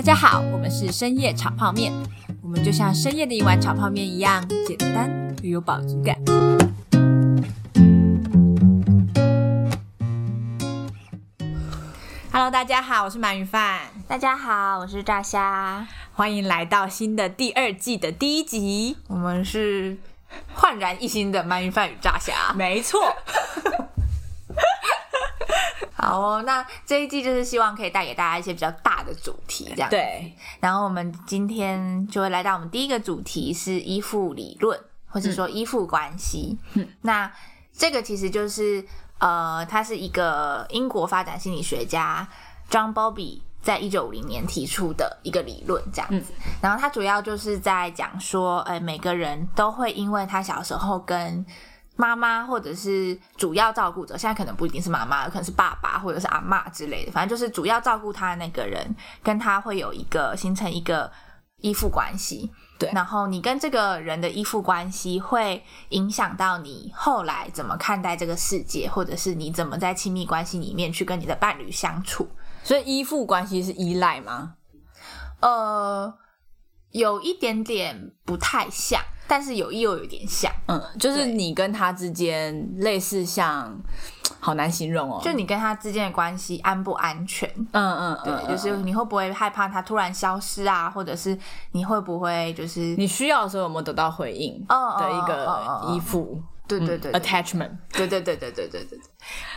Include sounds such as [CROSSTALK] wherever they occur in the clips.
大家好，我们是深夜炒泡面，我们就像深夜的一碗炒泡面一样简单又有饱足感。Hello，大家好，我是鳗鱼饭，大家好，我是炸虾，欢迎来到新的第二季的第一集。我们是焕然一新的鳗鱼饭与炸虾。没错，好哦，那这一季就是希望可以带给大家一些比较大的主题，这样。对，然后我们今天就会来到我们第一个主题是依附理论，或者说依附关系。嗯那这个其实就是呃，他是一个英国发展心理学家 John Bowlby 在一九五零年提出的一个理论，这样子。然后他主要就是在讲说，呃，每个人都会因为他小时候跟妈妈或者是主要照顾者，现在可能不一定是妈妈，可能是爸爸或者是阿妈之类的，反正就是主要照顾他的那个人，跟他会有一个形成一个依附关系。对然后你跟这个人的依附关系会影响到你后来怎么看待这个世界，或者是你怎么在亲密关系里面去跟你的伴侣相处。所以依附关系是依赖吗？呃，有一点点不太像，但是有又有一点像。嗯，就是你跟他之间类似像，[TSK] 好难形容哦。就你跟他之间的关系安不安全？嗯嗯对，嗯，就是你会不会害怕他突然消失啊，或者是你会不会就是你需要的时候有没有得到回应哦的一个依附？对对对对 attachment。对对对对对对对对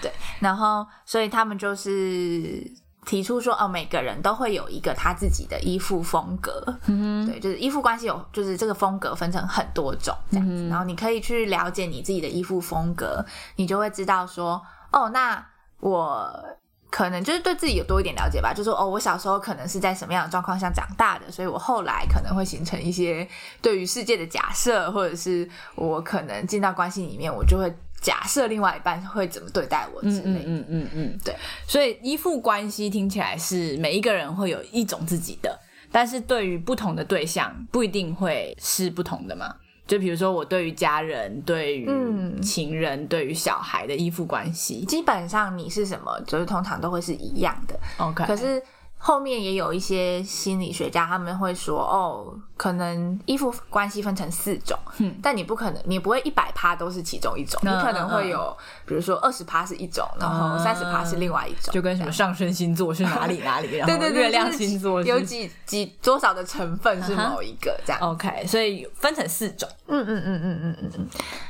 对，然后所以他们就是提出说，哦，每个人都会有一个他自己的依附风格，嗯对，就是依附关系有，就是这个风格分成很多种这样。子，然后你可以去了解你自己的依附风格，你就会知道说，哦，那我。可能就是对自己有多一点了解吧，就说哦，我小时候可能是在什么样的状况下长大的，所以我后来可能会形成一些对于世界的假设，或者是我可能进到关系里面，我就会假设另外一半会怎么对待我之嗯类的。嗯嗯嗯嗯，对。所以依附关系听起来是每一个人会有一种自己的，但是对于不同的对象不一定会是不同的嘛。就比如说我对于家人、对于嗯情人、对于小孩的依附关系。基本上你是什么，就是通常都会是一样的。OK，可是后面也有一些心理学家他们会说，哦，可能依附关系分成四种，嗯但你不可能，你不会一百趴都是其中一种，嗯你可能会有，比如说二十趴是一种，然后三十趴是另外一种，就跟什么上升星座是哪里哪里，[LAUGHS] 然后月亮星座是有几几多少的成分是某一个这样。OK，所以分成四种。嗯嗯嗯嗯嗯嗯嗯。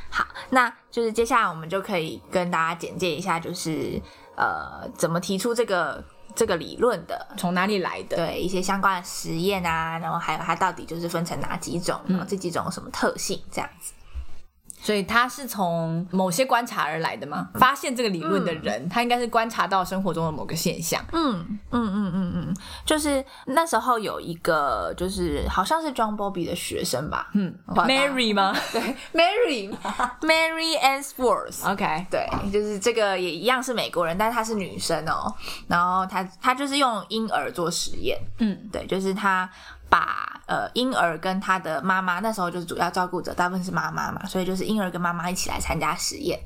好，那就是接下来我们就可以跟大家简介一下，就是呃怎么提出这个这个理论的。从哪里来的？对一些相关的实验啊，然后还有它到底就是分成哪几种，然嗯后这几种有什么特性，这样子。所以他是从某些观察而来的吗？发现这个理论的人，他应该是观察到生活中的某个现象。嗯嗯嗯嗯嗯，就是那时候有一个，就是好像是 John Bowlby 的学生吧，嗯，Mary 吗对，Mary Mary Answorth，？OK，对，就是这个也一样是美国人，但是她是女生哦。然后她她就是用婴儿做实验，嗯，对，就是她把呃婴儿跟他的妈妈，那时候就是主要照顾者大部分是妈妈嘛，所以就是婴儿跟妈妈一起来参加实验。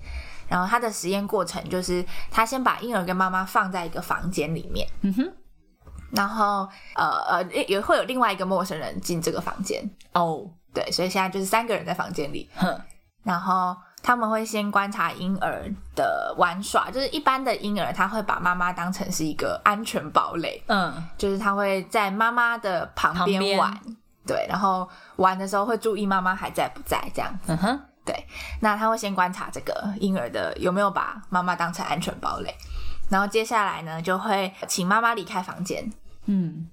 然后他的实验过程就是，他先把婴儿跟妈妈放在一个房间里面，嗯哼，然后呃呃也会有另外一个陌生人进这个房间，哦，对，所以现在就是三个人在房间里，哼，然后他们会先观察婴儿的玩耍，就是一般的婴儿他会把妈妈当成是一个安全堡垒，嗯，就是他会在妈妈的旁边玩，对，然后玩的时候会注意妈妈还在不在这样子。嗯哼，对那他会先观察这个婴儿的有没有把妈妈当成安全堡垒，然后接下来呢就会请妈妈离开房间。嗯，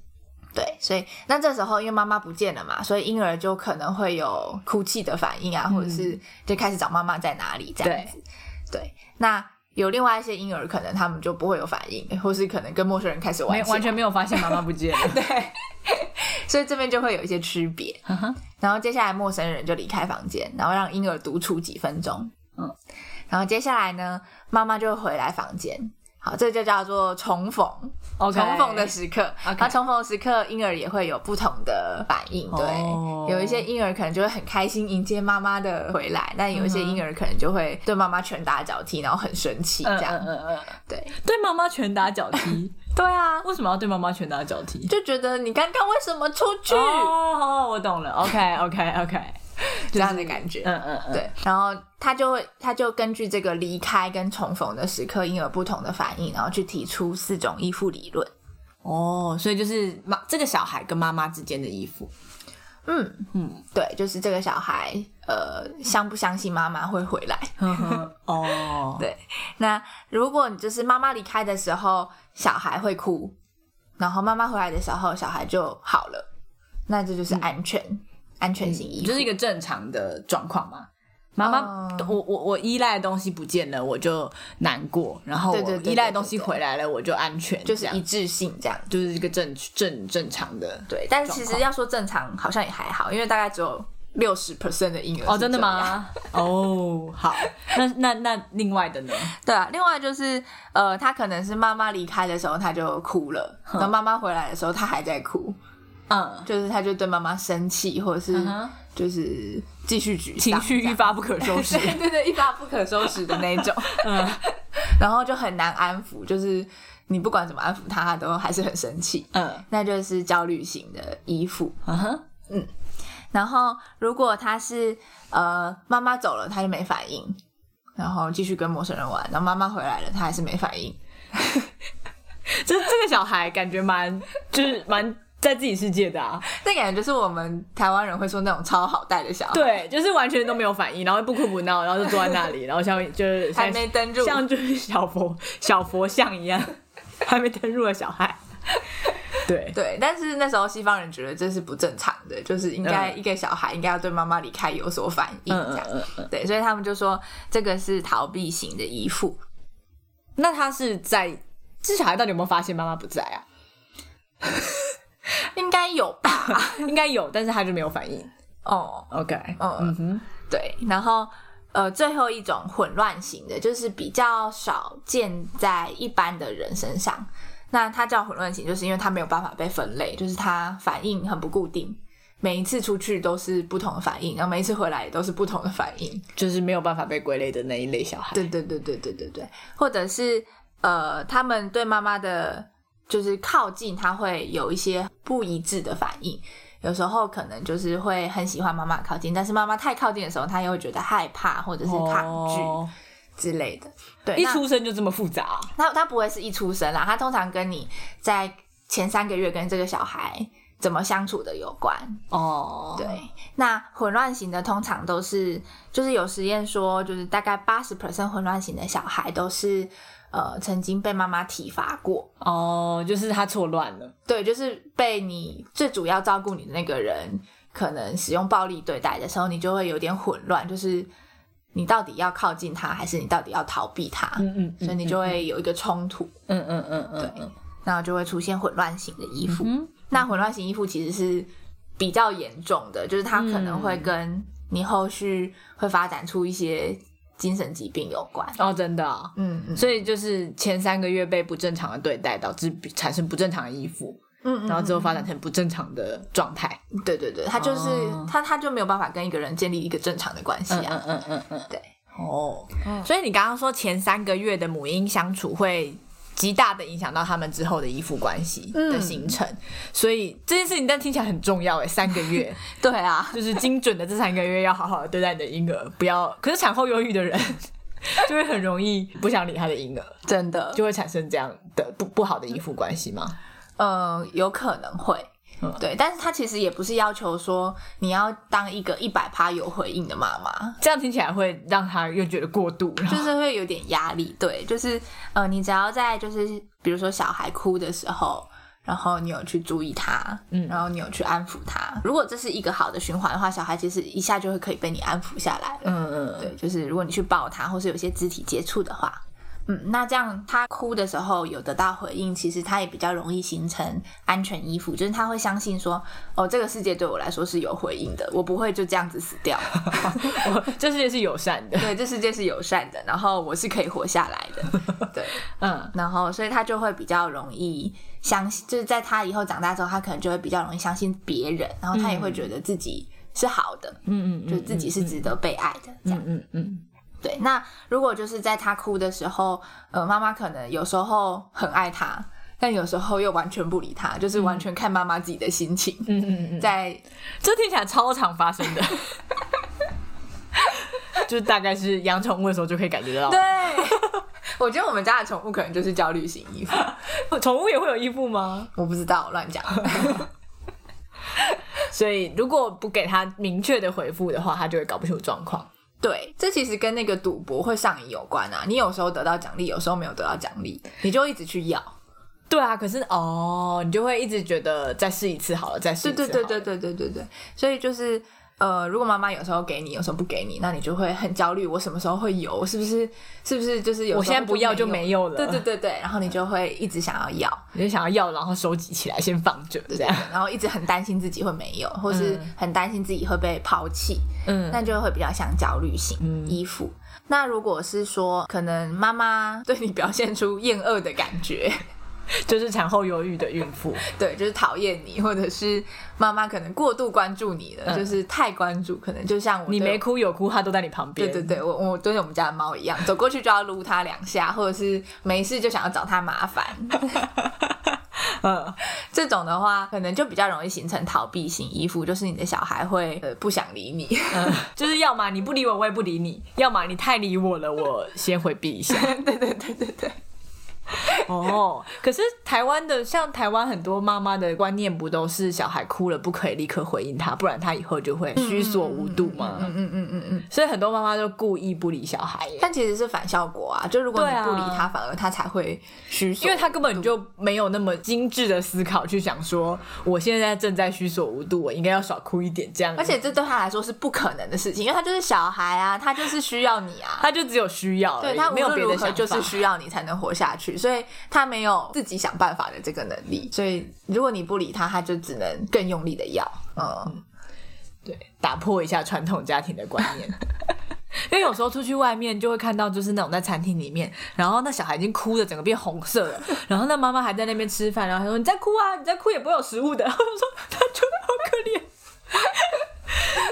对，所以那这时候因为妈妈不见了嘛，所以婴儿就可能会有哭泣的反应啊，或者是就开始找妈妈在哪里这样子。对，那有另外一些婴儿可能他们就不会有反应，或是可能跟陌生人开始玩完全没有发现妈妈不见了。[LAUGHS] 对，所以这边就会有一些区别。然后接下来陌生人就离开房间，然后让婴儿独处几分钟。嗯，然后接下来呢，妈妈就会回来房间。好，这就叫做重逢。重逢的时刻那重逢的时刻，婴儿也会有不同的反应。对，哦有一些婴儿可能就会很开心迎接妈妈的回来，但有一些婴儿可能就会对妈妈拳打脚踢，然后很生气，嗯这样。嗯嗯嗯，对，对妈妈拳打脚踢，[LAUGHS] 对啊，为什么要对妈妈拳打脚踢？就觉得你刚刚为什么出去？哦，我懂了。OK OK OK，[LAUGHS] 这样的感觉。嗯嗯嗯，对，然后他就会，他就根据这个离开跟重逢的时刻，婴儿不同的反应，然后去提出四种依附理论。哦，所以就是妈这个小孩跟妈妈之间的依附。嗯嗯，对，就是这个小孩，呃，相不相信妈妈会回来？[LAUGHS] 哦，对。那如果你就是妈妈离开的时候，小孩会哭，然后妈妈回来的时候，小孩就好了，那这就是安全、安全性依附，就是一个正常的状况嘛。妈妈，我我我依赖的东西不见了，我就难过；然后我依赖的东西回来了，我就安全，就是一致性这样，就是一个正正正常的。对，但是其实要说正常，好像也还好，因为大概只有六十 percent 的婴儿哦，真的吗？哦，好，那那那另外的呢？[LAUGHS] 对啊，另外就是呃，他可能是妈妈离开的时候他就哭了，然后妈妈回来的时候他还在哭，嗯，就是他就对妈妈生气，或者是就是继续沮丧，情绪一发不可收拾，对对对，一发不可收拾的那种，嗯，[LAUGHS] 然后就很难安抚，就是你不管怎么安抚他，他都还是很生气，嗯，那就是焦虑型的依附，嗯哼，嗯，然后如果他是呃妈妈走了他就没反应，然后继续跟陌生人玩，然后妈妈回来了他还是没反应，[LAUGHS] 这这个小孩感觉蛮就是蛮。在自己世界的啊，那感觉就是我们台湾人会说那种超好带的小孩，对，就是完全都没有反应，然后不哭不闹，然后就坐在那里，然后像就是还没登入，像就是小佛 [LAUGHS] 小佛像一样，[LAUGHS] 还没登入的小孩。对。[LAUGHS] 对，但是那时候西方人觉得这是不正常的，就是应该一个小孩应该要对妈妈离开有所反应，这样，对，所以他们就说这个是逃避型的依附。那他是在这小孩到底有没有发现妈妈不在啊？应该有吧，[LAUGHS] 应该有，但是他就没有反应。哦，OK，嗯哼，对。然后，呃，最后一种混乱型的，就是比较少见在一般的人身上。那它叫混乱型，就是因为它没有办法被分类，就是它反应很不固定，每一次出去都是不同的反应，然后每一次回来也都是不同的反应，就是没有办法被归类的那一类小孩。对对对对对对对，或者是呃，他们对妈妈的。就是靠近，他会有一些不一致的反应。有时候可能就是会很喜欢妈妈靠近，但是妈妈太靠近的时候，他又会觉得害怕或者是抗拒之类的。对，一出生就这么复杂？他他不会是一出生啦，他通常跟你在前三个月跟这个小孩怎么相处的有关。哦，对。那混乱型的通常都是，就是有实验说，就是大概八十 percent 混乱型的小孩都是。呃，曾经被妈妈体罚过哦，就是他错乱了。对，就是被你最主要照顾你的那个人，可能使用暴力对待的时候，你就会有点混乱，就是你到底要靠近他，还是你到底要逃避他？嗯嗯，所以你就会有一个冲突。嗯嗯嗯嗯，对，然后就会出现混乱型的衣服。那混乱型衣服其实是比较严重的，就是它可能会跟你后续会发展出一些。精神疾病有关。哦，真的，嗯嗯，所以就是前三个月被不正常的对待，导致产生不正常的依附，嗯嗯，然后之后发展成不正常的状态，对对对，他就是他他就没有办法跟一个人建立一个正常的关系啊，嗯嗯嗯嗯，对，哦，所以你刚刚说前三个月的母婴相处会。极大的影响到他们之后的依附关系的形成，所以这件事情但听起来很重要哎，三个月，[LAUGHS] 对啊，就是精准的这三个月要好好的对待你的婴儿，不要。可是产后忧郁的人 [LAUGHS] 就会很容易不想理他的婴儿，真的就会产生这样的不不好的依附关系吗？嗯，有可能会。对，但是他其实也不是要求说你要当一个一百趴有回应的妈妈，这样听起来会让他又觉得过度，就是会有点压力。对，就是呃，你只要在就是比如说小孩哭的时候，然后你有去注意他，嗯，然后你有去安抚他，如果这是一个好的循环的话，小孩其实一下就会可以被你安抚下来了。嗯嗯，对，就是如果你去抱他，或是有些肢体接触的话。嗯，那这样他哭的时候有得到回应，其实他也比较容易形成安全依附，就是他会相信说，哦，这个世界对我来说是有回应的，我不会就这样子死掉，[LAUGHS] 我这世界是友善的，对，这世界是友善的，然后我是可以活下来的，[LAUGHS] 对，嗯，然后所以他就会比较容易相信，就是在他以后长大之后，他可能就会比较容易相信别人，然后他也会觉得自己是好的，嗯嗯，就自己是值得被爱的，这样，嗯嗯。对，那如果就是在他哭的时候，呃，妈妈可能有时候很爱他，但有时候又完全不理他，就是完全看妈妈自己的心情。嗯嗯嗯，在这听起来超常发生的，[LAUGHS] 就是大概是养宠物的时候就可以感觉到。对，我觉得我们家的宠物可能就是焦虑型依附，宠物也会有依附吗？我不知道，乱讲。[LAUGHS] 所以如果不给他明确的回复的话，他就会搞不清楚状况。对，这其实跟那个赌博会上瘾有关啊。你有时候得到奖励，有时候没有得到奖励，你就一直去要。对啊，可是哦，你就会一直觉得再试一次好了，再试一次。对对对对对对对对，所以就是。呃，如果妈妈有时候给你，有时候不给你，那你就会很焦虑。我什么时候会有？是不是？是不是？就是有我现在不要就没有了。对对对对，然后你就会一直想要要，你就想要要，然后收集起来先放着，这样。然后一直很担心自己会没有，或是很担心自己会被抛弃。嗯，那就会比较像焦虑型依附。那如果是说，可能妈妈对你表现出厌恶的感觉。[LAUGHS] 就是产后忧郁的孕妇，[LAUGHS] 对，就是讨厌你，或者是妈妈可能过度关注你了，就是太关注，可能就像我，你没哭有哭，他都在你旁边。对对对，我我对我们家的猫一样，走过去就要撸它两下，或者是没事就想要找它麻烦。[LAUGHS] 嗯，这种的话，可能就比较容易形成逃避型依附，就是你的小孩会呃不想理你，嗯就是要么你不理我，我也不理你；要么你太理我了，我先回避一下。对对对对对。[LAUGHS] 哦，可是台湾的像台湾很多妈妈的观念不都是小孩哭了不可以立刻回应他，不然他以后就会虚所无度吗？嗯嗯嗯嗯嗯。所以很多妈妈就故意不理小孩，但其实是反效果啊！就如果你不理他，反而他才会虚，因为他根本就没有那么精致的思考去想说，我现在正在虚所无度，我应该要少哭一点这样。而且这对他来说是不可能的事情，因为他就是小孩啊，他就是需要你啊，他就只有需要，对他没有别的想法，就是需要你才能活下去。所以他没有自己想办法的这个能力，所以如果你不理他，他就只能更用力的要。嗯，对，打破一下传统家庭的观念。[LAUGHS] 因为有时候出去外面就会看到，就是那种在餐厅里面，然后那小孩已经哭的整个变红色了，然后那妈妈还在那边吃饭，然后他说：“你在哭啊，你在哭也不会有食物的。[LAUGHS] ”我说：“他觉得好可怜。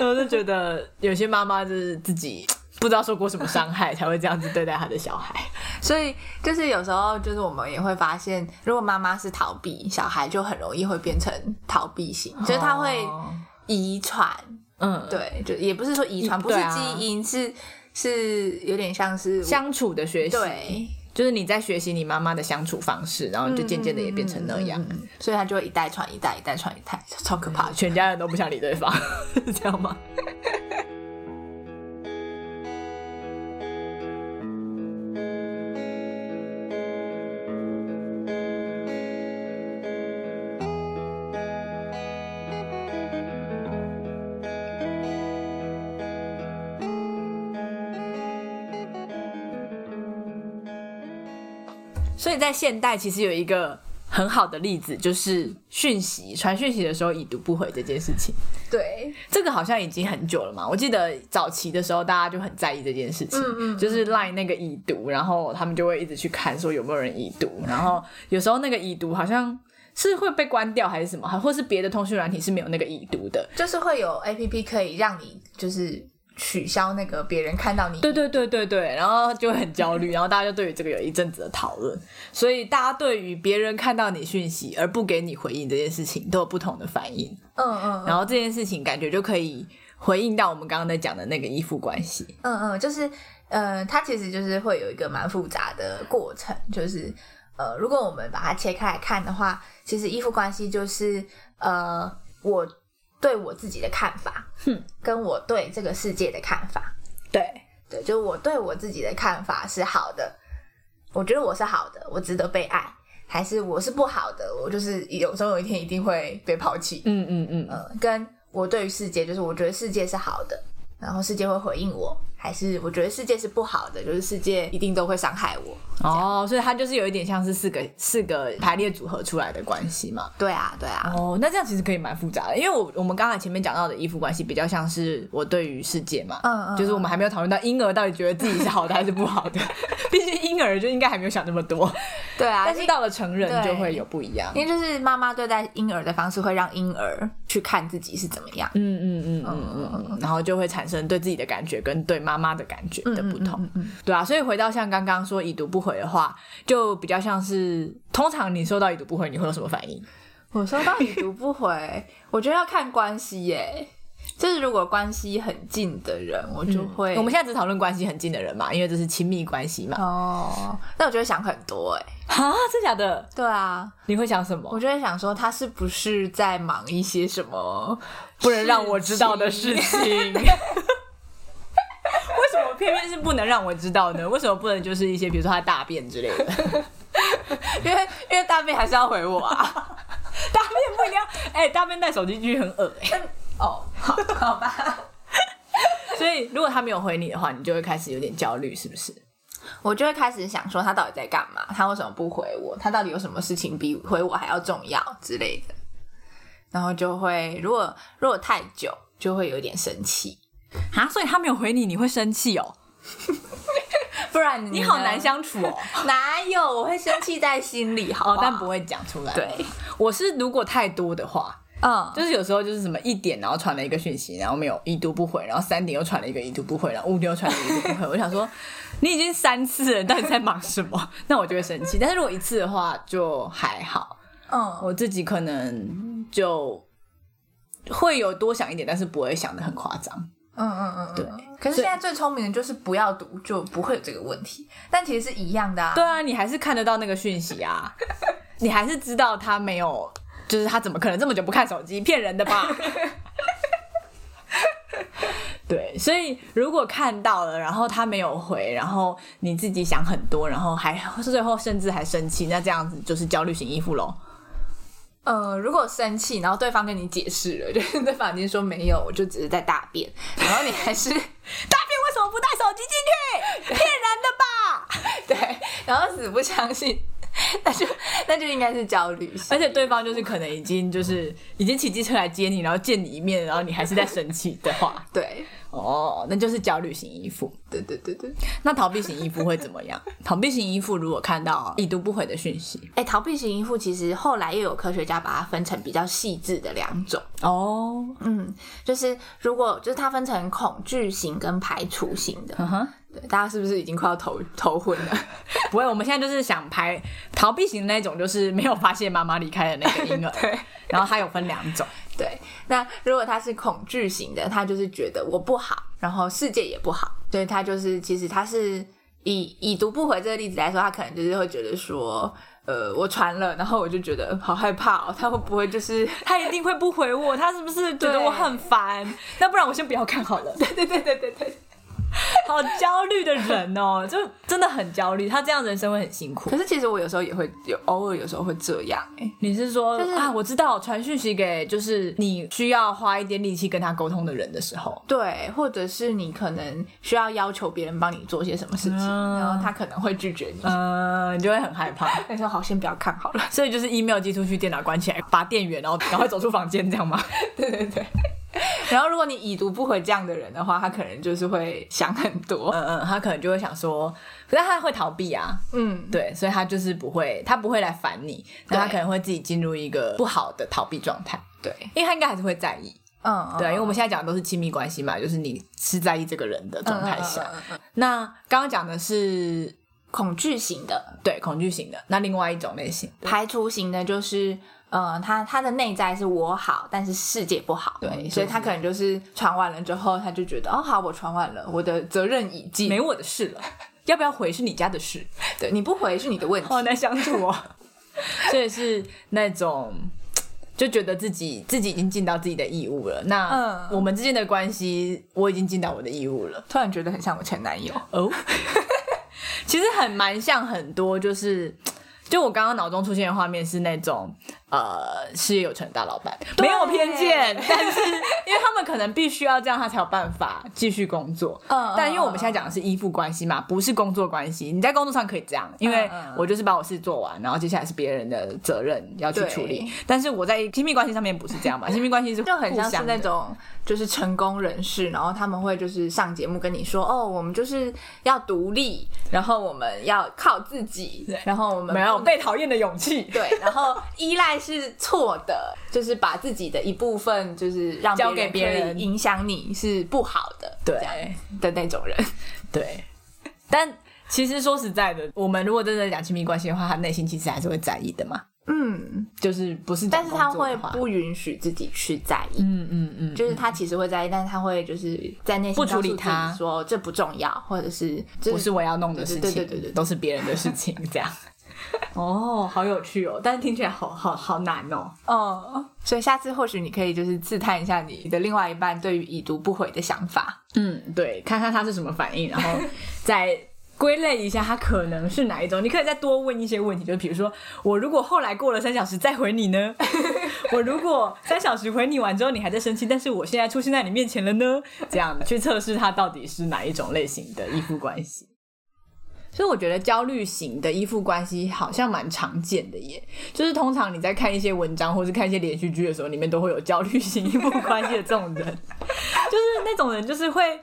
[LAUGHS] ”我就觉得有些妈妈就是自己。不知道受过什么伤害才会这样子对待他的小孩，[LAUGHS] 所以就是有时候就是我们也会发现，如果妈妈是逃避，小孩就很容易会变成逃避型，就是他会遗传，嗯，对，就也不是说遗传，不是基因，是是有点像是相处的学习，对，就是你在学习你妈妈的相处方式，然后就渐渐的也变成那样，所以他就会一代传一代，一代传一代，超可怕，全家人都不想理对方，是 [LAUGHS] 这样吗？所以在现代，其实有一个很好的例子，就是讯息传讯息的时候已读不回这件事情。对，这个好像已经很久了嘛。我记得早期的时候，大家就很在意这件事情，就是赖那个已读，然后他们就会一直去看说有没有人已读，然后有时候那个已读好像是会被关掉还是什么，或是别的通讯软体是没有那个已读的，就是会有 A P P 可以让你就是。取消那个别人看到你，对对对对对，然后就很焦虑，[LAUGHS] 然后大家就对于这个有一阵子的讨论，所以大家对于别人看到你讯息而不给你回应这件事情都有不同的反应，嗯嗯，然后这件事情感觉就可以回应到我们刚刚在讲的那个依附关系，嗯嗯，就是呃，它其实就是会有一个蛮复杂的过程，就是呃，如果我们把它切开来看的话，其实依附关系就是呃我。对我自己的看法，哼，跟我对这个世界的看法，对。对，就是我对我自己的看法是好的，我觉得我是好的，我值得被爱，还是我是不好的，我就是有时候有一天一定会被抛弃，嗯嗯嗯。嗯，跟我对于世界，就是我觉得世界是好的，然后世界会回应我。还是我觉得世界是不好的，就是世界一定都会伤害我哦，所以它就是有一点像是四个四个排列组合出来的关系嘛。对啊，对啊。哦，那这样其实可以蛮复杂的，因为我我们刚才前面讲到的依附关系比较像是我对于世界嘛，嗯嗯，就是我们还没有讨论到婴儿到底觉得自己是好的还是不好的，[LAUGHS] 毕竟婴儿就应该还没有想那么多。[LAUGHS] 对啊，但是到了成人就会有不一样，因为就是妈妈对待婴儿的方式会让婴儿去看自己是怎么样，嗯嗯嗯嗯嗯，然后就会产生对自己的感觉跟对妈妈妈的感觉。的不同，对啊，所以回到像刚刚说已读不回回的话，就比较像是通常你收到已读不回，你会有什么反应？我收到已读不回，[LAUGHS] 我觉得要看关系耶。就是如果关系很近的人，我就会。我们现在只讨论关系很近的人嘛，因为这是亲密关系嘛。哦，那我就会想很多哎。啊，真假的？对啊，你会想什么？我就会想说，他是不是在忙一些什么不能让我知道的事情？[LAUGHS] 偏偏是不能让我知道呢？为什么不能就是一些比如说他大便之类的？[LAUGHS] 因为因为大便还是要回我啊，大便不一定要。哎，大便带手机进去很恶哎。哦，好，好吧。所以如果他没有回你的话，你就会开始有点焦虑，是不是？我就会开始想说，他到底在干嘛？他为什么不回我？他到底有什么事情比回我还要重要之类的？然后就会，如果如果太久，就会有点生气啊。所以他没有回你，你会生气哦？[LAUGHS] 不然你好难相处哦。[LAUGHS] 哪有？我会生气在心里，好，但不会讲出来。对，我是如果太多的话。嗯，就是有时候就是什么一点，然后传了一个讯息，然后没有已读不回，然后三点又传了一个已读不回，然后五点又传了一个一读不回。[LAUGHS] 我想说，你已经三次了，到底在忙什么？那我就会生气。但是如果一次的话，就还好。嗯，我自己可能就会有多想一点，但是不会想的很夸张。嗯嗯嗯，对。可是现在最聪明的就是不要读，就不会有这个问题。但其实是一样的啊。对啊，你还是看得到那个讯息啊，[LAUGHS] 你还是知道他没有。就是他怎么可能这么久不看手机？骗人的吧？[LAUGHS] 对，所以如果看到了，然后他没有回，然后你自己想很多，然后还最后甚至还生气，那这样子就是焦虑型依附喽。呃，如果生气，然后对方跟你解释了，[LAUGHS] 就是对方已经说没有，我就只是在大便，然后你还是大便为什么不带手机进去？[LAUGHS] 骗人的吧？[LAUGHS] 对，然后死不相信。[LAUGHS] 那就那就应该是焦虑，而且对方就是可能已经就是已经骑机车来接你，然后见你一面，然后你还是在生气的话，[LAUGHS] 对，哦，那就是焦虑型依附。对对对对，那逃避型依附会怎么样？[LAUGHS] 逃避型依附如果看到已读不回的讯息，哎，逃避型依附其实后来又有科学家把它分成比较细致的两种哦，嗯，就是如果就是它分成恐惧型跟排除型的，嗯哼。大家是不是已经快要头头昏了？[LAUGHS] 不会，我们现在就是想拍逃避型的那种，就是没有发现妈妈离开的那个婴儿。[LAUGHS] 对，然后它有分两种。对，那如果他是恐惧型的，他就是觉得我不好，然后世界也不好。所以他就是其实他是以已读不回这个例子来说，他可能就是会觉得说，呃，我传了，然后我就觉得好害怕哦，他会不会就是 [LAUGHS] 他一定会不回我？他是不是觉得我很烦？那不然我先不要看好了。对对对对对对。[LAUGHS] 好焦虑的人哦，就真的很焦虑。他这样人生会很辛苦。可是其实我有时候也会有，偶尔有时候会这样。哎，你是说啊？我知道传讯息给就是你需要花一点力气跟他沟通的人的时候，对，或者是你可能需要要求别人帮你做些什么事情，然后他可能会拒绝你，嗯，你就会很害怕。那时候好，先不要看好了。[LAUGHS] 所以就是 email 寄出去，电脑关起来，拔电源，然后赶快走出房间，这样吗？对 [LAUGHS] 对对。[LAUGHS] 然后，如果你已读不回这样的人的话，他可能就是会想很多，嗯嗯，他可能就会想说，可是他会逃避啊，嗯，对，所以他就是不会，他不会来烦你，那他可能会自己进入一个不好的逃避状态，对，因为他应该还是会在意，嗯，对，因为我们现在讲的都是亲密关系嘛，就是你是在意这个人的状态下，那刚刚讲的是恐惧型的，对，恐惧型的，那另外一种类型，排除型的，就是。嗯，他他的内在是我好，但是世界不好，对，所以他可能就是传完了之后，他就觉得哦，好，我传完了，我的责任已尽，没我的事了，[LAUGHS] 要不要回是你家的事，[LAUGHS] 对，你不回是你的问题，好难相处哦。[LAUGHS] 所以是那种就觉得自己自己已经尽到自己的义务了，那我们之间的关系我已经尽到我的义务了，突然觉得很像我前男友哦，其实很蛮像很多，就是就我刚刚脑中出现的画面是那种。呃，事业有成的大老板没有偏见，但是因为他们可能必须要这样，他才有办法继续工作。嗯，但因为我们现在讲的是依附关系嘛，不是工作关系。你在工作上可以这样，因为我就是把我事做完，然后接下来是别人的责任要去处理。但是我在亲密关系上面不是这样嘛，[LAUGHS] 亲密关系是就很像是那种就是成功人士，然后他们会就是上节目跟你说，哦，我们就是要独立，然后我们要靠自己，然后我们没有被讨厌的勇气，对，然后依赖。是错的，就是把自己的一部分，就是让交给别人影响你是不好的，对。的那种人，对。但其实说实在的，我们如果真的讲亲密关系的话，他内心其实还是会在意的嘛，嗯，就是不是但是他会不允许自己去在意。嗯嗯嗯，就是他其实会在意，但是他会就是在内心不处理告诉自己说这不重要，或者是这不是我要弄的事情，对对对。都是别人的事情，这样。[LAUGHS] 哦，好有趣哦，但是听起来好好好难哦。哦，所以下次或许你可以就是自探一下你的另外一半对于已读不回的想法。嗯，对，看看他是什么反应，然后 [LAUGHS] 再归类一下他可能是哪一种。你可以再多问一些问题，就比如说，我如果后来过了三小时再回你呢？[LAUGHS] 我如果三小时回你完之后你还在生气，但是我现在出现在你面前了呢？这样去测试他到底是哪一种类型的依附关系。所以我觉得焦虑型的依附关系好像蛮常见的耶，就是通常你在看一些文章或是看一些连续剧的时候，里面都会有焦虑型依附关系的这种人，[LAUGHS] 就是那种人就是会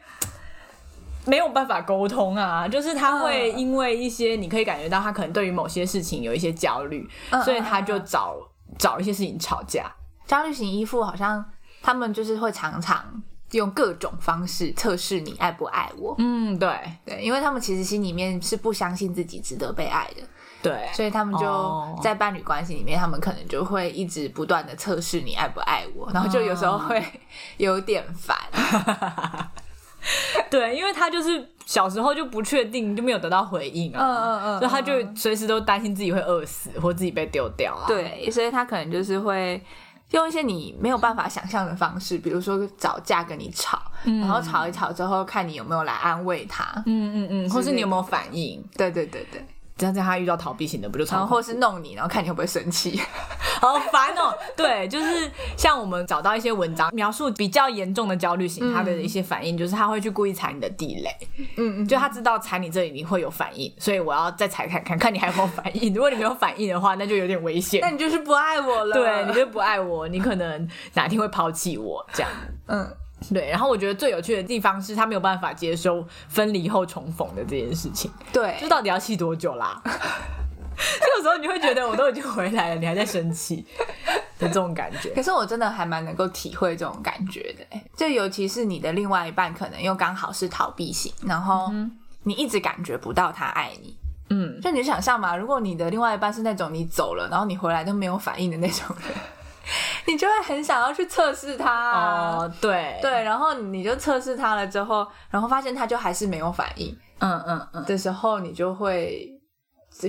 没有办法沟通啊，就是他会因为一些你可以感觉到他可能对于某些事情有一些焦虑，嗯所以他就找找一些事情吵架。焦虑型依附好像他们就是会常常用各种方式测试你爱不爱我。嗯，对。对，因为他们其实心里面是不相信自己值得被爱的，对，所以他们就哦。在伴侣关系里面，他们可能就会一直不断的测试你爱不爱我，然后就有时候会 [LAUGHS] 有点烦。[LAUGHS] 对，因为他就是小时候就不确定，就没有得到回应啊，嗯嗯嗯所以他就随时都担心自己会饿死或自己被丢掉啊。对，所以他可能就是会用一些你没有办法想象的方式，比如说找架跟你吵，然后吵一吵之后，看你有没有来安慰他。嗯嗯嗯，或是你有没有反应？对对对对，这样在他遇到逃避型的，不就超然后或是弄你，然后看你会不会生气。[LAUGHS] 好烦哦。对，就是像我们找到一些文章描述比较严重的焦虑型，他的一些反应就是他会去故意踩你的地雷，嗯嗯，就他知道踩你这里你会有反应，所以我要再踩看看，看你还有没有反应。[LAUGHS] 如果你没有反应的话，那就有点危险那。你就是不爱我了。对，你就不爱我，你可能哪天会抛弃我这样。嗯，对，然后我觉得最有趣的地方是他没有办法接受分离后重逢的这件事情，对就，到底要气多久啦？[LAUGHS] 这个时候你会觉得我都已经回来了，你还在生气的这种感觉。可是我真的还蛮能够体会这种感觉的、欸，就尤其是你的另外一半可能又刚好是逃避型，然后你一直感觉不到他爱你。嗯，就你想象嘛，如果你的另外一半是那种你走了，然后你回来都没有反应的那种人，[LAUGHS] 你就会很想要去测试他、啊。哦，对，对，然后你就测试他了之后，然后发现他就还是没有反应嗯嗯嗯，的时候，你就会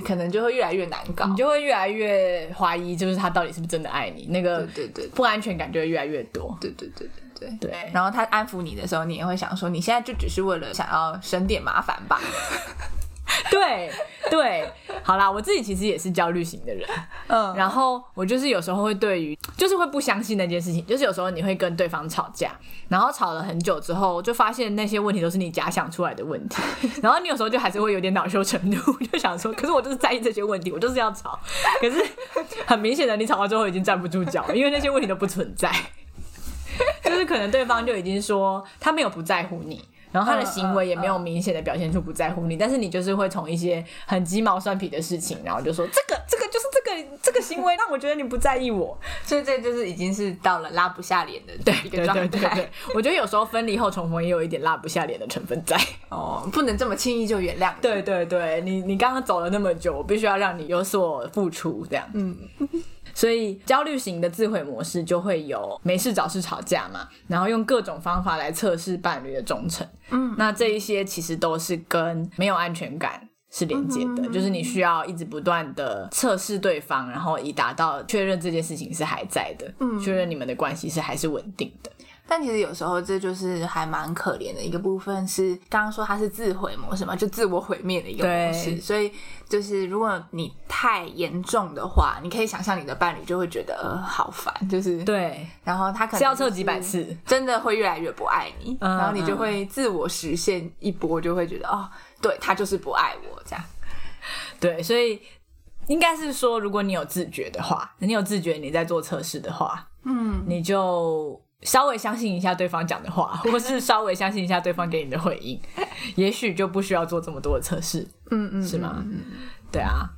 可能就会越来越难搞。你就会越来越怀疑，就是他到底是不是真的爱你，那个对对对不安全感就会越来越多。对对对对对。对，然后他安抚你的时候，你也会想说，你现在就只是为了想要省点麻烦吧？[LAUGHS] [LAUGHS] 对对，好啦，我自己其实也是焦虑型的人，嗯，然后我就是有时候会对于，就是会不相信那件事情，就是有时候你会跟对方吵架，然后吵了很久之后，就发现那些问题都是你假想出来的问题，[LAUGHS] 然后你有时候就还是会有点恼羞成怒，就想说，可是我就是在意这些问题，我就是要吵，可是很明显的，你吵到最后已经站不住脚了，因为那些问题都不存在，就是可能对方就已经说他没有不在乎你。然后他的行为也没有明显的表现出不在乎你，但是你就是会从一些很鸡毛蒜皮的事情，然后就说这个这个就是这个这个行为让我觉得你不在意我，所以这就是已经是到了拉不下脸的一个对状态。对对对，我觉得有时候分离后重逢也有一点拉不下脸的成分在。哦，不能这么轻易就原谅。，对对对，你你刚刚走了那么久，我必须要让你有所付出，这样。嗯，所以焦虑型的自毁模式就会有没事找事吵架嘛，然后用各种方法来测试伴侣的忠诚。嗯，那这一些其实都是跟没有安全感是连接的，就是你需要一直不断的测试对方，然后以达到确认这件事情是还在的，嗯确认你们的关系是还是稳定的。但其实有时候这就是还蛮可怜的一个部分，是刚刚说它是自毁模式嘛，就自我毁灭的一个模式。所以就是如果你太严重的话，你可以想象你的伴侣就会觉得呃好烦，就是，对，然后他可能是要测几百次。真的会越来越不爱你，嗯然后你就会自我实现一波，就会觉得哦，对他就是不爱我这样。[LAUGHS] 对，所以应该是说，如果你有自觉的话，你有自觉你在做测试的话，嗯，你就稍微相信一下对方讲的话，[LAUGHS] 或是稍微相信一下对方给你的回应，也许就不需要做这么多的测试，嗯嗯，是吗？嗯对啊。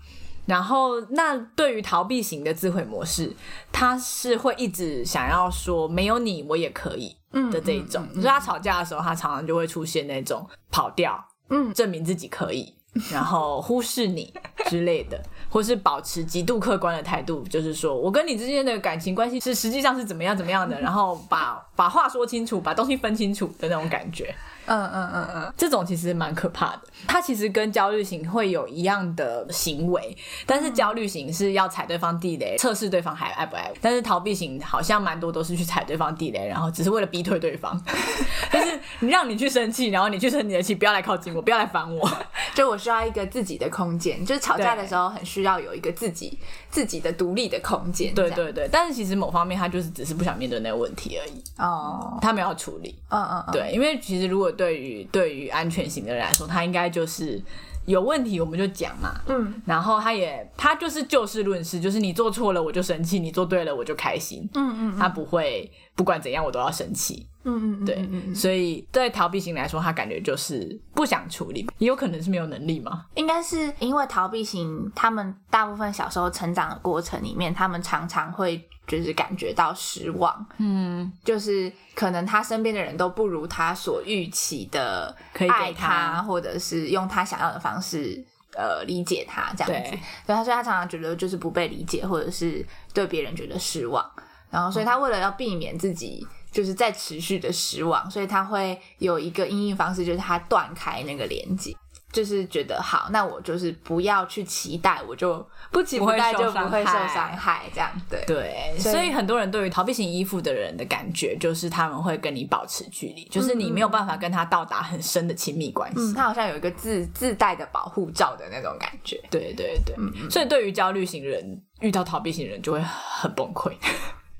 然后，那对于逃避型的自毁模式，他是会一直想要说没有你我也可以嗯的这一种，就是他吵架的时候，他常常就会出现那种跑掉，嗯。证明自己可以然后忽视你之类的，或是保持极度客观的态度，就是说我跟你之间的感情关系是实际上是怎么样怎么样的，然后把把话说清楚，把东西分清楚的那种感觉。嗯嗯嗯嗯，这种其实蛮可怕的。他其实跟焦虑型会有一样的行为，但是焦虑型是要踩对方地雷，测试对方还爱不爱我。但是逃避型好像蛮多都是去踩对方地雷，然后只是为了逼退对方。[LAUGHS] 就是你让你去生气，然后你去生你的气，不要来靠近我，不要来烦我。就我需要一个自己的空间，就是吵架的时候很需要有一个自己自己的独立的空间。对对对，但是其实某方面他就是只是不想面对那个问题而已。哦，他没有处理。嗯嗯嗯，对，因为其实如果对于对于安全型的人来说，他应该就是有问题我们就讲嘛，嗯，然后他也他就是就事论事，就是你做错了我就生气，你做对了我就开心，嗯嗯他不会不管怎样我都要生气，嗯嗯，对，嗯嗯所以对逃避型来说，他感觉就是不想处理，也有可能是没有能力嘛，应该是因为逃避型，他们大部分小时候成长的过程里面，他们常常会就是感觉到失望，嗯，就是可能他身边的人都不如他所预期的可以给爱他或者是用他想要的方式。呃，理解他这样子。对，所以他常常觉得就是不被理解，或者是对别人觉得失望，然后所以他为了要避免自己就是再持续的失望，所以他会有一个应应方式，就是他断开那个连接，就是觉得好，那我就是不要去期待，我就不期待就不会受伤害，这样对。对，所以所以很多人对于逃避型依附的人的感觉，就是他们会跟你保持距离，就是你没有办法跟他到达很深的亲密关系。嗯，他好像有一个自自带的保护罩的那种感觉。对对对，所以对于焦虑型人遇到逃避型人就会很崩溃。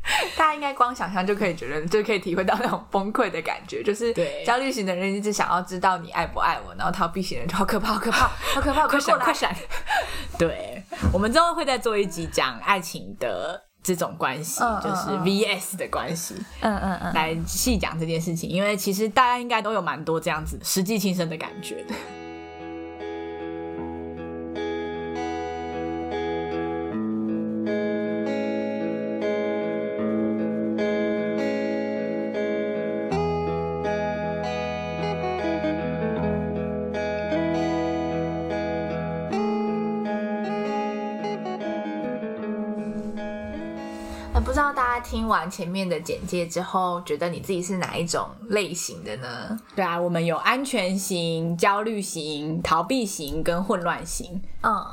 [LAUGHS] 大家应该光想象就可以觉得，就可以体会到那种崩溃的感觉。就是对焦虑型的人一直想要知道你爱不爱我，然后逃避型的人就好可怕，好可怕，好可怕，快闪快闪！[LAUGHS] 对，我们之后会再做一集讲爱情的这种关系，就是嗯 VS 的关系，嗯嗯嗯，来细讲这件事情。因为其实大家应该都有蛮多这样子实际亲身的感觉的。完前面的简介之后，觉得你自己是哪一种类型的呢？对啊，我们有安全型、焦虑型、逃避型跟混乱型。嗯，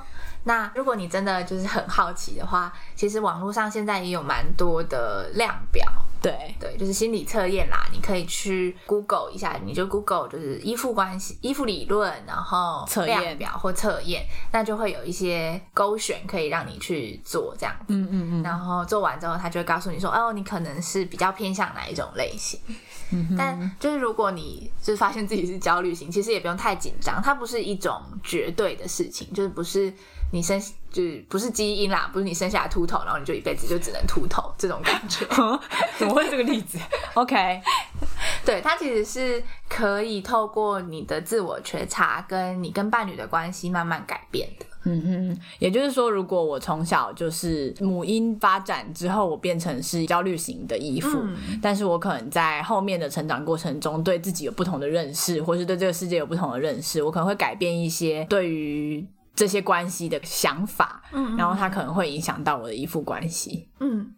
那如果你真的就是很好奇的话，其实网络上现在也有蛮多的量表，对，对，就是心理测验啦，你可以去 Google 一下，你就 Google 就是依附关系、依附理论，然后测验量表或测验，那就会有一些勾选可以让你去做这样子。嗯嗯嗯，然后做完之后，他就会告诉你说，哦，你可能是比较偏向哪一种类型。但就是如果你就是发现自己是焦虑型，其实也不用太紧张，它不是一种绝对的事情，就是不是你生就是不是基因啦，不是你生下来秃头，然后你就一辈子就只能秃头这种感觉。[LAUGHS] 怎么会这个例子？OK，[LAUGHS] 对，它其实是可以透过你的自我觉察，跟你跟伴侣的关系慢慢改变的。嗯哼，也就是说，如果我从小就是母婴发展之后，我变成是焦虑型的依附，但是我可能在后面的成长过程中，对自己有不同的认识，或是对这个世界有不同的认识，我可能会改变一些对于这些关系的想法，嗯然后它可能会影响到我的依附关系。嗯，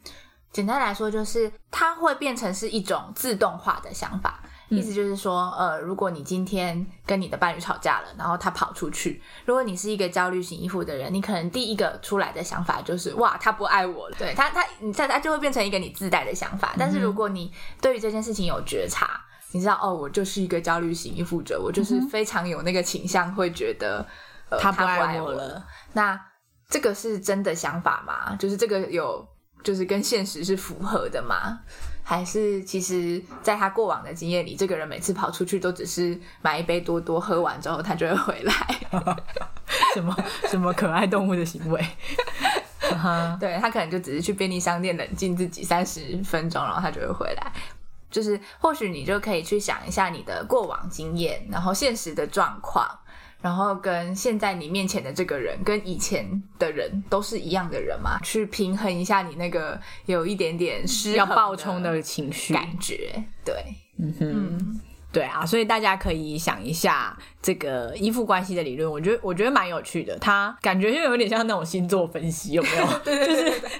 简单来说就是它会变成是一种自动化的想法。意思就是说，呃，如果你今天跟你的伴侣吵架了，然后他跑出去，如果你是一个焦虑型依附的人，你可能第一个出来的想法就是，哇，他不爱我了。对他，他，你他他就会变成一个你自带的想法。但是如果你对于这件事情有觉察，你知道，哦，我就是一个焦虑型依附者，我就是非常有那个倾向，会觉得，呃，他不不爱我我了。那这个是真的想法吗？就是这个有，就是跟现实是符合的吗？还是其实在他过往的经验里，这个人每次跑出去都只是买一杯多多，喝完之后他就会回来。[LAUGHS] 什么什么可爱动物的行为？[LAUGHS] 对他可能就只是去便利商店冷静自己三十分钟，然后他就会回来。就是或许你就可以去想一下你的过往经验，然后现实的状况，然后跟现在你面前的这个人跟以前的人都是一样的人嘛？去平衡一下你那个有一点点失要衡爆冲的情绪。感觉。对，嗯哼。嗯，对啊，所以大家可以想一下这个依附关系的理论，我觉得我觉得蛮有趣的。它感觉就有点像那种星座分析，有没有？[LAUGHS] 对对对对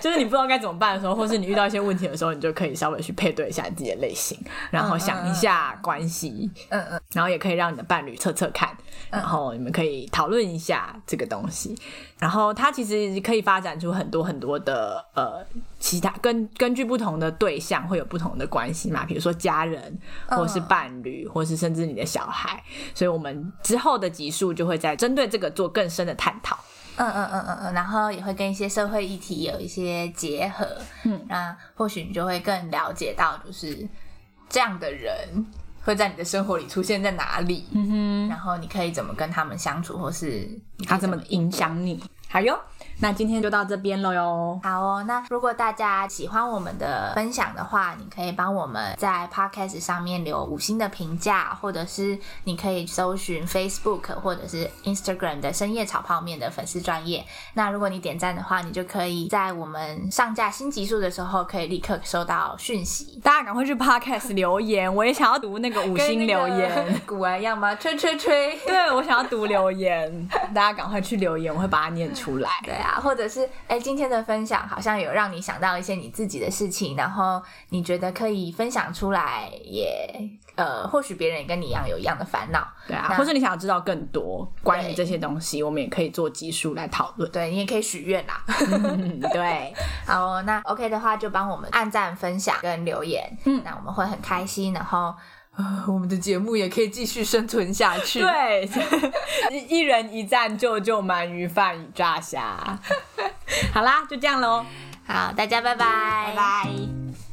就是你不知道该怎么办的时候，或是你遇到一些问题的时候，你就可以稍微去配对一下自己的类型，然后想一下关系，嗯嗯，然后也可以让你的伴侣测测看，然后你们可以讨论一下这个东西。然后它其实可以发展出很多很多的呃其他根根据不同的对象会有不同的关系嘛，比如说家人，或是伴侣，或是甚至你的小孩。所以我们之后的集数就会在针对这个做更深的探讨。嗯嗯嗯嗯嗯，然后也会跟一些社会议题有一些结合，嗯，那或许你就会更了解到，就是这样的人会在你的生活里出现在哪里，嗯哼，然后你可以怎么跟他们相处，或是他怎么影响你？好哟，那今天就到这边了哟。好哦，那如果大家喜欢我们的分享的话，你可以帮我们在 Podcast 上面留五星的评价，或者是你可以搜寻 Facebook 或者是 Instagram 的深夜炒泡面的粉丝专业。那如果你点赞的话，你就可以在我们上架新集数的时候，可以立刻收到讯息。大家赶快去 Podcast 留言，我也想要读那个五星留言，[LAUGHS] 古玩一样吗？吹吹吹，对我想要读留言，大家赶快去留言，我会把它念出来。对啊，或者是哎，今天的分享好像有让你想到一些你自己的事情，然后你觉得可以分享出来，也呃，或许别人也跟你一样有一样的烦恼，对啊，或者你想要知道更多关于这些东西，我们也可以做集数来讨论。对你也可以许愿啦。[LAUGHS] 对，[LAUGHS] 好，那 OK 的话就帮我们按赞、分享跟留言，嗯，那我们会很开心，然后。[LAUGHS] 我们的节目也可以继续生存下去。对，[LAUGHS] 一人一赞救救鳗鱼饭与炸虾。[LAUGHS] 好啦，就这样喽。好，大家拜拜，拜拜。